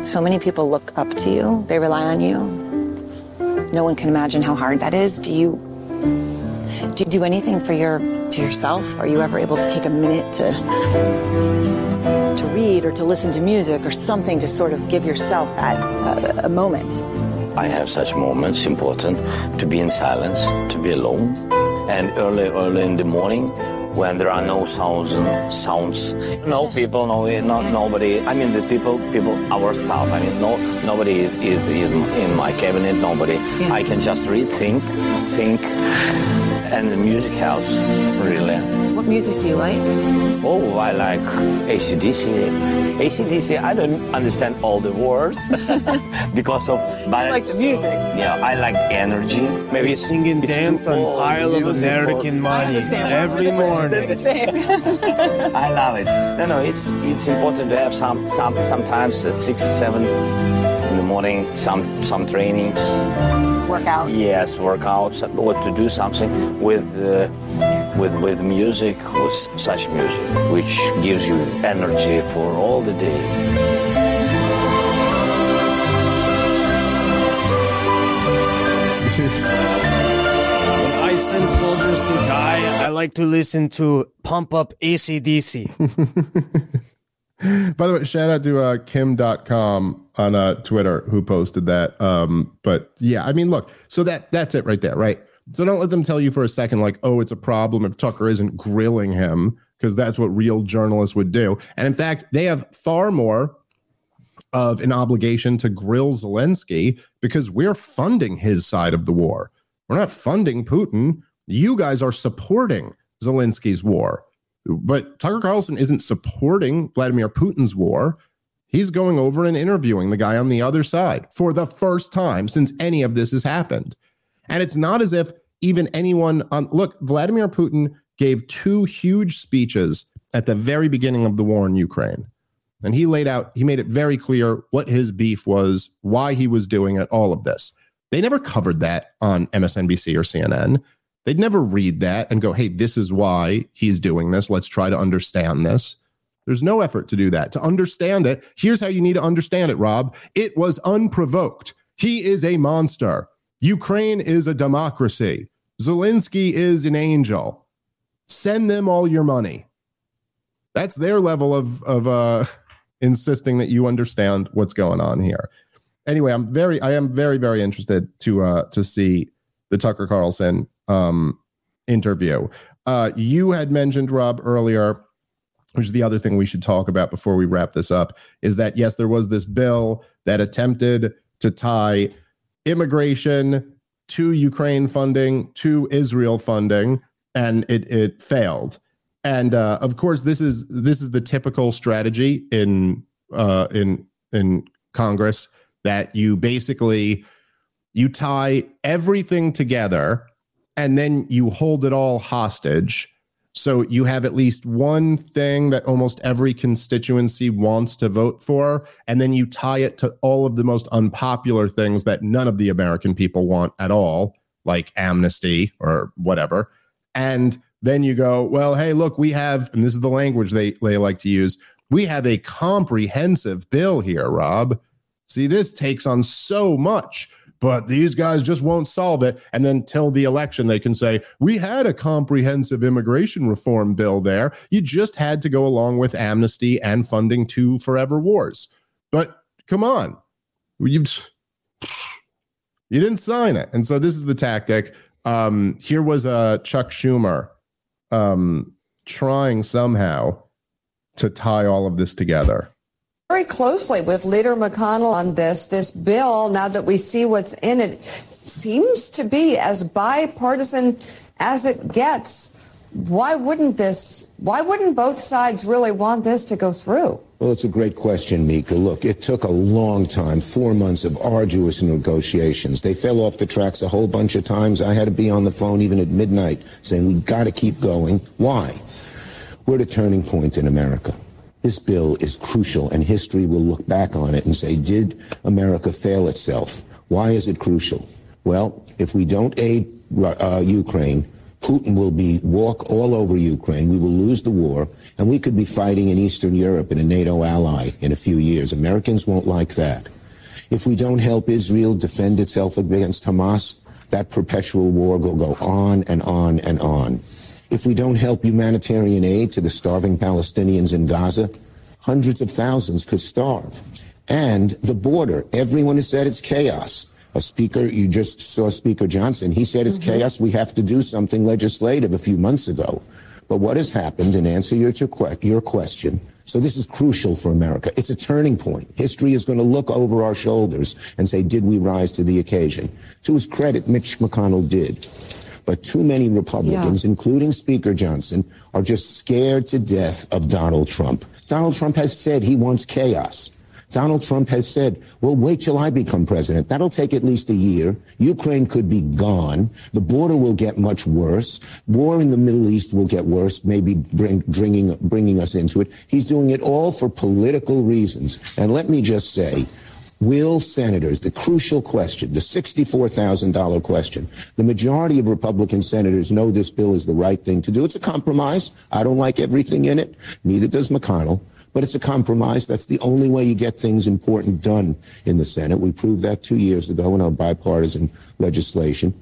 so many people look up to you. They rely on you. No one can imagine how hard that is. Do you do you do anything for your to yourself? Are you ever able to take a minute to to read or to listen to music or something to sort of give yourself that uh, a moment? I have such moments important to be in silence, to be alone, and early, early in the morning when there are no sounds, sounds, no people, no, not nobody. I mean, the people, people, our staff. I mean, no, nobody is, is in, in my cabinet. Nobody. Yeah. I can just read, think, think, and the music helps really. What music do you like? Oh, I like ACDC. ACDC, I don't understand all the words because of... But like the music. Yeah, I like energy. Maybe sing and dance on Isle of American Money every morning. I love it. No, no, it's it's important to have some, some sometimes at six, seven in the morning, some some trainings workout. Yes, workouts, or to do something with uh, with with music, with such music, which gives you energy for all the day. when I send soldiers to die, I like to listen to Pump Up ACDC. By the way, shout out to uh, Kim Dotcom on uh, Twitter who posted that. Um, but yeah, I mean, look, so that that's it right there, right? So don't let them tell you for a second, like, oh, it's a problem if Tucker isn't grilling him, because that's what real journalists would do. And in fact, they have far more of an obligation to grill Zelensky because we're funding his side of the war. We're not funding Putin. You guys are supporting Zelensky's war. But Tucker Carlson isn't supporting Vladimir Putin's war. He's going over and interviewing the guy on the other side for the first time since any of this has happened. And it's not as if even anyone on look, Vladimir Putin gave two huge speeches at the very beginning of the war in Ukraine. And he laid out, he made it very clear what his beef was, why he was doing it, all of this. They never covered that on MSNBC or CNN. They'd never read that and go, hey, this is why he's doing this. Let's try to understand this. There's no effort to do that. To understand it, here's how you need to understand it, Rob. It was unprovoked. He is a monster. Ukraine is a democracy. Zelensky is an angel. Send them all your money. That's their level of of uh, insisting that you understand what's going on here. Anyway, I'm very, I am very, very interested to uh, to see the Tucker Carlson um, interview. Uh, you had mentioned Rob earlier, which is the other thing we should talk about before we wrap this up, is that yes, there was this bill that attempted to tie immigration to Ukraine funding to Israel funding, and it it failed. And uh, of course, this is this is the typical strategy in uh, in in Congress that you basically you tie everything together and then you hold it all hostage. So you have at least one thing that almost every constituency wants to vote for, and then you tie it to all of the most unpopular things that none of the American people want at all, like amnesty or whatever. And then you go, well, hey, look, we have, and this is the language they, they like to use, we have a comprehensive bill here, Rob. See, this takes on so much but these guys just won't solve it. And then till the election, they can say, we had a comprehensive immigration reform bill there. You just had to go along with amnesty and funding to forever wars. But come on, you, you didn't sign it. And so this is the tactic. Um, here was uh, Chuck Schumer um, trying somehow to tie all of this together very closely with Leader McConnell on this. This bill, now that we see what's in it, seems to be as bipartisan as it gets. Why wouldn't this, why wouldn't both sides really want this to go through? Well, it's a great question, Mika. Look, it took a long time, four months of arduous negotiations. They fell off the tracks a whole bunch of times. I had to be on the phone even at midnight saying, we've got to keep going. Why? We're at a turning point in America. This bill is crucial, and history will look back on it and say, did America fail itself? Why is it crucial? Well, if we don't aid uh, Ukraine, Putin will be walk all over Ukraine. We will lose the war, and we could be fighting in Eastern Europe in a NATO ally in a few years. Americans won't like that. If we don't help Israel defend itself against Hamas, that perpetual war will go on and on and on. If we don't help humanitarian aid to the starving Palestinians in Gaza, hundreds of thousands could starve. And the border, everyone has said it's chaos. A speaker, you just saw Speaker Johnson, he said it's mm-hmm. chaos. We have to do something legislative a few months ago. But what has happened, in answer your, your question, so this is crucial for America. It's a turning point. History is going to look over our shoulders and say, did we rise to the occasion? To his credit, Mitch McConnell did. But too many Republicans, yeah. including Speaker Johnson, are just scared to death of Donald Trump. Donald Trump has said he wants chaos. Donald Trump has said, well, wait till I become president. That'll take at least a year. Ukraine could be gone. The border will get much worse. War in the Middle East will get worse, maybe bring, bringing, bringing us into it. He's doing it all for political reasons. And let me just say, Will senators, the crucial question, the $64,000 question, the majority of Republican senators know this bill is the right thing to do. It's a compromise. I don't like everything in it. Neither does McConnell. But it's a compromise. That's the only way you get things important done in the Senate. We proved that two years ago in our bipartisan legislation.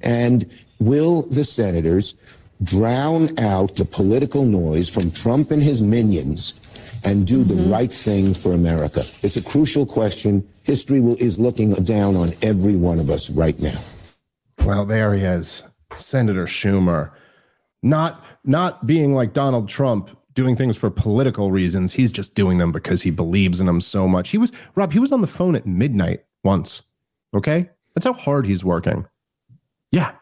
And will the senators drown out the political noise from Trump and his minions and do mm-hmm. the right thing for America? It's a crucial question. History will, is looking down on every one of us right now. Well, there he is, Senator Schumer, not not being like Donald Trump, doing things for political reasons. He's just doing them because he believes in them so much. He was Rob. He was on the phone at midnight once. Okay, that's how hard he's working. Yeah,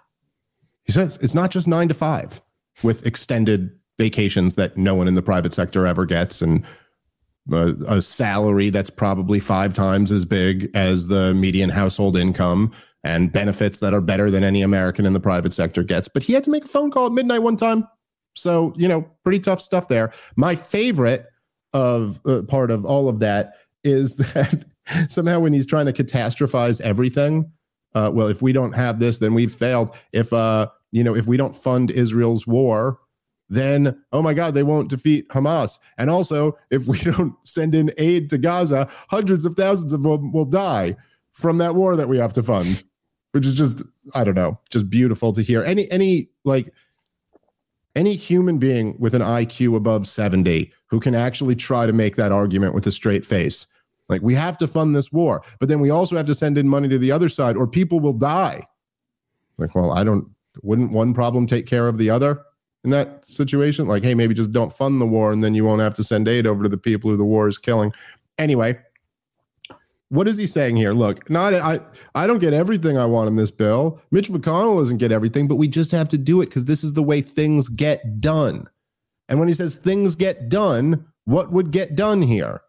he says it's not just nine to five with extended vacations that no one in the private sector ever gets and a, a, salary that's probably five times as big as the median household income and benefits that are better than any American in the private sector gets. But he had to make a phone call at midnight one time. So, you know, pretty tough stuff there. My favorite of uh, part of all of that is that somehow when he's trying to catastrophize everything, uh, well, if we don't have this, then we've failed. If, uh, you know, if we don't fund Israel's war, then oh my God, they won't defeat Hamas. And also, if we don't send in aid to Gaza, hundreds of thousands of them will die from that war that we have to fund, which is just, I don't know, just beautiful to hear. Any, any like, any human being with an IQ above 70 who can actually try to make that argument with a straight face. Like, we have to fund this war, but then we also have to send in money to the other side or people will die. Like, well, I don't, wouldn't one problem take care of the other in that situation? Like, hey, maybe just don't fund the war and then you won't have to send aid over to the people who the war is killing. Anyway, what is he saying here? Look, not I I don't get everything I want in this bill. Mitch McConnell doesn't get everything, but we just have to do it because this is the way things get done. And when he says things get done, what would get done here?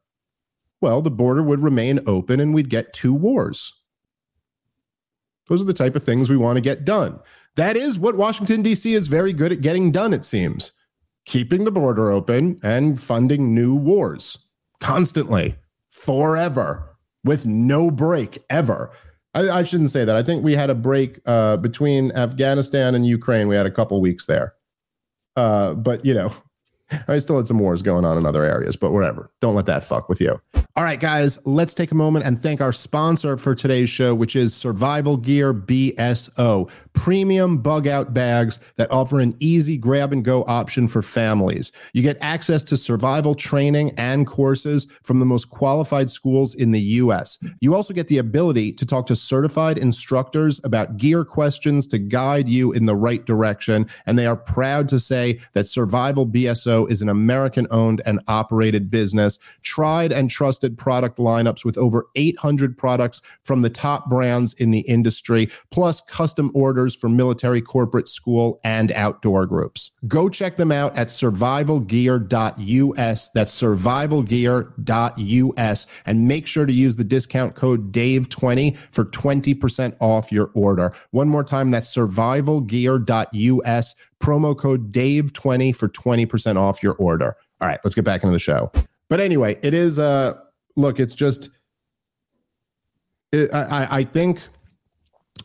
Well, the border would remain open and we'd get two wars. Those are the type of things we want to get done. That is what Washington, D.C. is very good at getting done, it seems. Keeping the border open and funding new wars constantly, forever with no break ever. I, I, shouldn't say that. I think we had a break uh, between Afghanistan and Ukraine. We had a couple weeks there. Uh, but, you know, I still had some wars going on in other areas, but whatever. Don't let that fuck with you. All right, guys, let's take a moment and thank our sponsor for today's show, which is Survival Gear BSO, premium bug out bags that offer an easy grab and go option for families. You get access to survival training and courses from the most qualified schools in the U.S. You also get the ability to talk to certified instructors about gear questions to guide you in the right direction. And they are proud to say that Survival BSO is an American owned and operated business, tried and trusted product lineups with over 800 products from the top brands in the industry, plus custom orders for military, corporate, school, and outdoor groups. Go check them out at survivalgear.us. That's survivalgear.us. And make sure to use the discount code DAVE20 for 20% off your order. One more time, that's survivalgear.us, promo code DAVE20 for 20% off your order. All right, let's get back into the show. But anyway, it is uh look, it's just, it, I, I think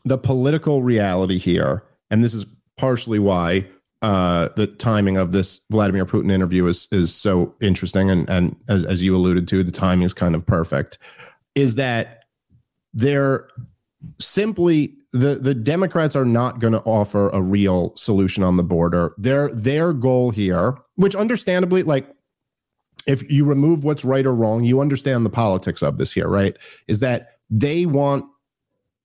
the political reality here, and this is partially why uh, the timing of this Vladimir Putin interview is is so interesting, and and as, as you alluded to, the timing is kind of perfect. Is that they're simply the the Democrats are not going to offer a real solution on the border. Their their goal here, which understandably, like if you remove what's right or wrong, you understand the politics of this here, right? Is that they want,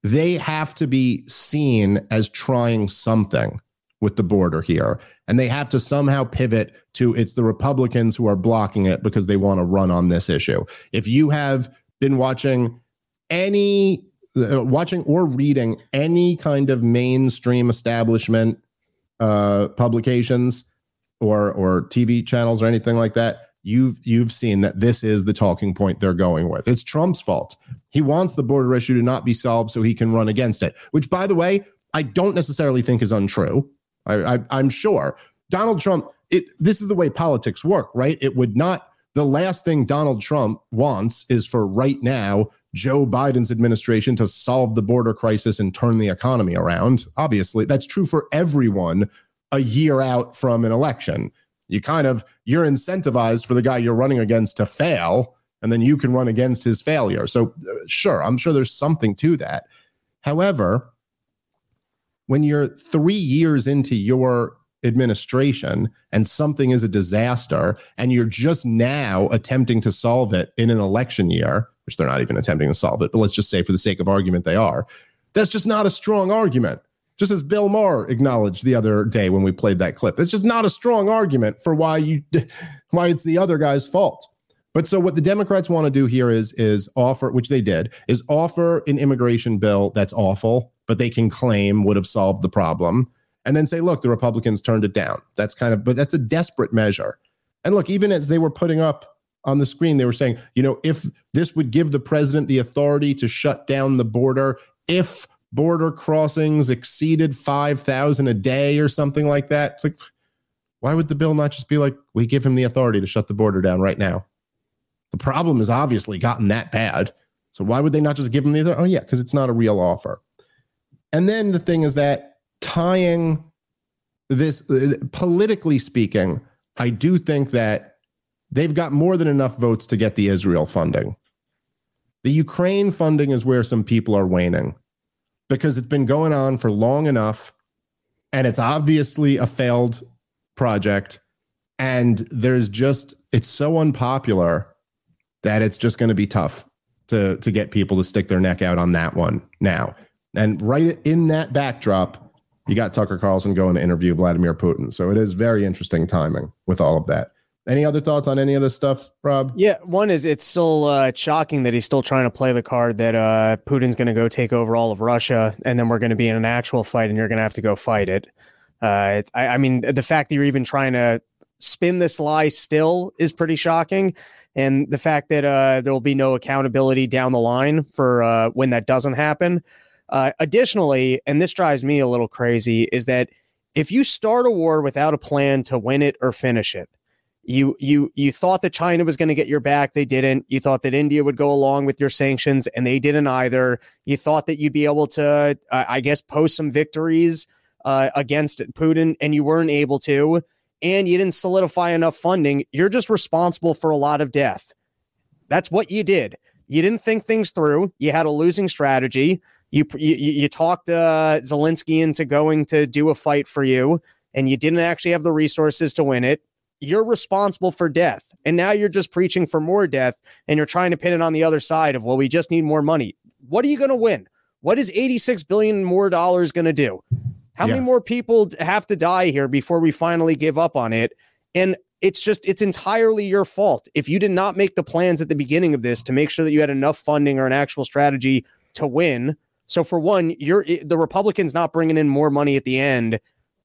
they have to be seen as trying something with the border here. And they have to somehow pivot to it's the Republicans who are blocking it because they want to run on this issue. If you have been watching any, uh, watching or reading any kind of mainstream establishment uh, publications or or TV channels or anything like that, you've you've seen that this is the talking point they're going with. It's Trump's fault. He wants the border issue to not be solved so he can run against it. Which, by the way, I don't necessarily think is untrue. I, I, I'm sure Donald Trump. It, this is the way politics work, right? It would not. The last thing Donald Trump wants is for right now Joe Biden's administration to solve the border crisis and turn the economy around. Obviously, that's true for everyone a year out from an election. You kind of you're incentivized for the guy you're running against to fail and then you can run against his failure. So uh, sure i'm sure there's something to that. However when you're 3 years into your administration and something is a disaster and you're just now attempting to solve it in an election year which they're not even attempting to solve it but let's just say for the sake of argument they are that's just not a strong argument just as Bill Maher acknowledged the other day when we played that clip. That's just not a strong argument for why you why it's the other guy's fault. But so what the Democrats want to do here is is offer, which they did, is offer an immigration bill that's awful, but they can claim would have solved the problem, and then say, look, the Republicans turned it down. That's kind of, but that's a desperate measure. And look, even as they were putting up on the screen, they were saying, you know, if this would give the president the authority to shut down the border, if border crossings exceeded 5,000 a day or something like that. It's like, why would the bill not just be like, we give him the authority to shut the border down right now? The problem has obviously gotten that bad. So why would they not just give him the authority? Oh, yeah, because it's not a real offer. And then the thing is that tying this uh, politically speaking, I do think that they've got more than enough votes to get the Israel funding. The Ukraine funding is where some people are waning because it's been going on for long enough and it's obviously a failed project and there's just it's so unpopular that it's just going to be tough to to get people to stick their neck out on that one now. And right in that backdrop, you got Tucker Carlson going to interview Vladimir Putin. So it is very interesting timing with all of that. Any other thoughts on any of this stuff, Rob? Yeah, one is it's still uh, shocking that he's still trying to play the card that uh, Putin's going to go take over all of Russia, and then we're going to be in an actual fight, and you're going to have to go fight it. Uh, I, I mean, the fact that you're even trying to spin this lie still is pretty shocking, and the fact that uh, there will be no accountability down the line for uh, when that doesn't happen. Uh, additionally, and this drives me a little crazy, is that if you start a war without a plan to win it or finish it, you you you thought that China was going to get your back they didn't. You thought that India would go along with your sanctions and they didn't either. You thought that you'd be able to I guess post some victories uh, against Putin and you weren't able to and you didn't solidify enough funding you're just responsible for a lot of death. That's what you did. You didn't think things through. You had a losing strategy you you, you talked uh, Zelensky into going to do a fight for you and you didn't actually have the resources to win it you're responsible for death. And now you're just preaching for more death and you're trying to pin it on the other side of, well, we just need more money. What are you going to win? What is 86 billion more dollars going to do? How yeah. many more people have to die here before we finally give up on it? And it's just, it's entirely your fault. If you did not make the plans at the beginning of this to make sure that you had enough funding or an actual strategy to win. So, for one, you're the Republicans not bringing in more money at the end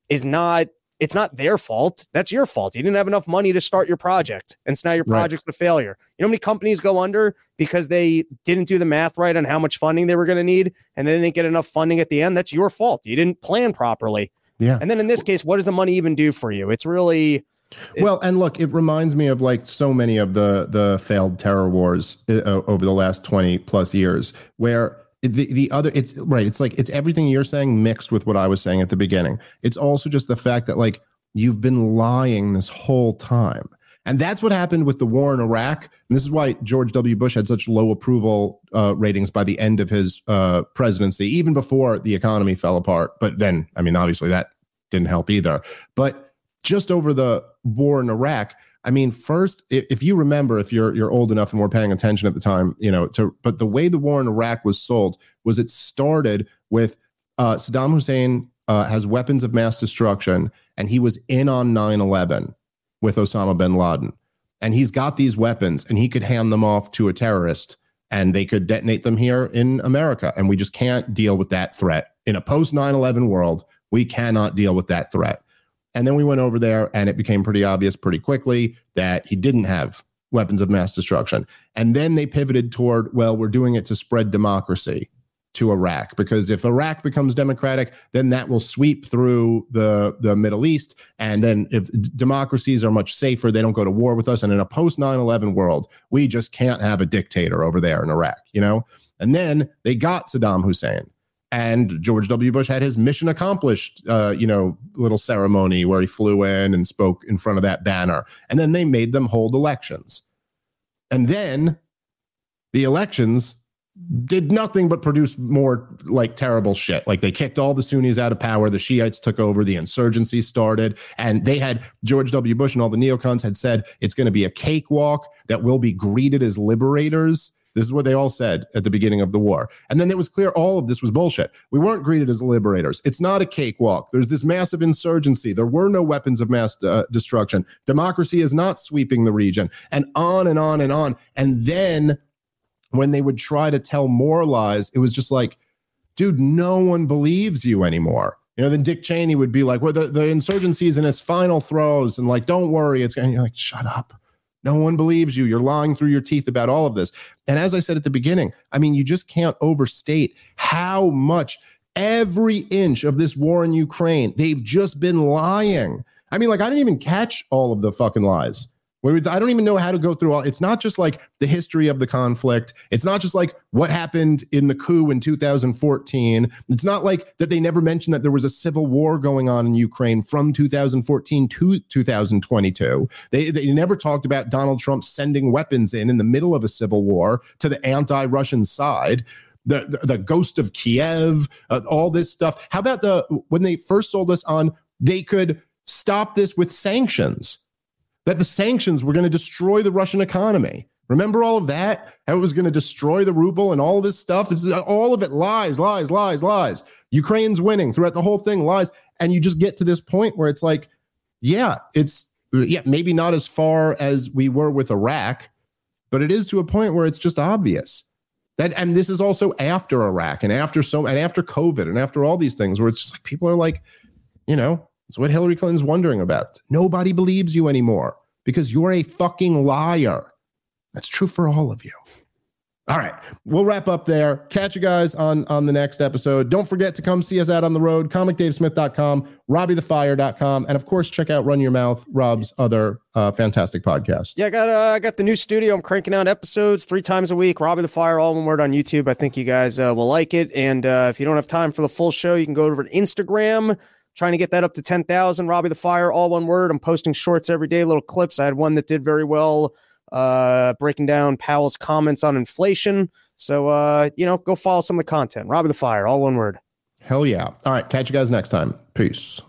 is not it's not their fault. That's your fault. You didn't have enough money to start your project. And so now your project's right. a failure. You know how many companies go under because they didn't do the math right on how much funding they were going to need and they didn't get enough funding at the end? That's your fault. You didn't plan properly. Yeah. And then in this case, what does the money even do for you? It's really it, well, and look, it reminds me of like so many of the the failed terror wars uh, over the last 20 plus years where the the other it's right it's like it's everything you're saying mixed with what i was saying at the beginning. It's also just the fact that like you've been lying this whole time. And that's what happened with the war in iraq. And this is why george w. Bush had such low approval uh, ratings by the end of his uh, presidency even before the economy fell apart. But then i mean obviously that didn't help either. But just over the war in iraq I mean, first, if you remember, if you're you're old enough and were paying attention at the time, you know, to but the way the war in Iraq was sold was it started with uh, Saddam Hussein uh, has weapons of mass destruction, and he was in on 9/11 with Osama bin Laden, and he's got these weapons, and he could hand them off to a terrorist, and they could detonate them here in America, and we just can't deal with that threat in a post 9/11 world. We cannot deal with that threat. And then we went over there and it became pretty obvious pretty quickly that he didn't have weapons of mass destruction. And then they pivoted toward, well, we're doing it to spread democracy to Iraq because if Iraq becomes democratic, then that will sweep through the the Middle East and then if democracies are much safer, they don't go to war with us and in a post 9/11 world, we just can't have a dictator over there in Iraq, you know? And then they got Saddam Hussein and George W. Bush had his mission accomplished, uh, you know, little ceremony where he flew in and spoke in front of that banner. And then they made them hold elections. And then the elections did nothing but produce more like terrible shit. Like they kicked all the Sunnis out of power, the Shiites took over, the insurgency started, and they had George W. Bush and all the neocons had said it's going to be a cakewalk that will be greeted as liberators. This is what they all said at the beginning of the war. And then it was clear all of this was bullshit. We weren't greeted as liberators. It's not a cakewalk. There's this massive insurgency. There were no weapons of mass uh, destruction. Democracy is not sweeping the region, and on and on and on. And then when they would try to tell more lies, it was just like, dude, no one believes you anymore. You know, then Dick Cheney would be like, well, the, the insurgency is in its final throes, and like, don't worry, it's going. You're like, shut up. No one believes you. You're lying through your teeth about all of this. And as I said at the beginning, I mean, you just can't overstate how much every inch of this war in Ukraine, they've just been lying. I mean, like, I didn't even catch all of the fucking lies. I don't even know how to go through all. It's not just like the history of the conflict. It's not just like what happened in the coup in 2014. It's not like that they never mentioned that there was a civil war going on in Ukraine from 2014 to 2022. They they never talked about Donald Trump sending weapons in in the middle of a civil war to the anti-Russian side. The, the, the ghost of Kiev, uh, all this stuff. How about the when they first sold us on they could stop this with sanctions? That the sanctions were going to destroy the Russian economy. Remember all of that? How it was going to destroy the ruble and all this stuff? This is all of it lies, lies, lies, lies. Ukraine's winning throughout the whole thing, lies. And you just get to this point where it's like, yeah, it's yeah, maybe not as far as we were with Iraq, but it is to a point where it's just obvious. That and this is also after Iraq and after so and after COVID and after all these things where it's just like people are like, you know, it's what Hillary Clinton's wondering about. Nobody believes you anymore because you're a fucking liar. That's true for all of you. All right, we'll wrap up there. Catch you guys on on the next episode. Don't forget to come see us out on the road. ComicDaveSmith.com, RobbieTheFire.com, and of course, check out Run Your Mouth, Rob's other uh, fantastic podcast. Yeah, I got uh, I got the new studio. I'm cranking out episodes three times a week. Robbie the Fire, all one word on YouTube. I think you guys uh, will like it. And uh, if you don't have time for the full show, you can go over to Instagram. Trying to get that up to ten thousand. Robbie the Fire, all one word. I'm posting shorts every day, little clips. I had one that did very well, uh, breaking down Powell's comments on inflation. So uh, you know, go follow some of the content. Robbie the Fire, all one word. Hell yeah. All right, catch you guys next time. Peace.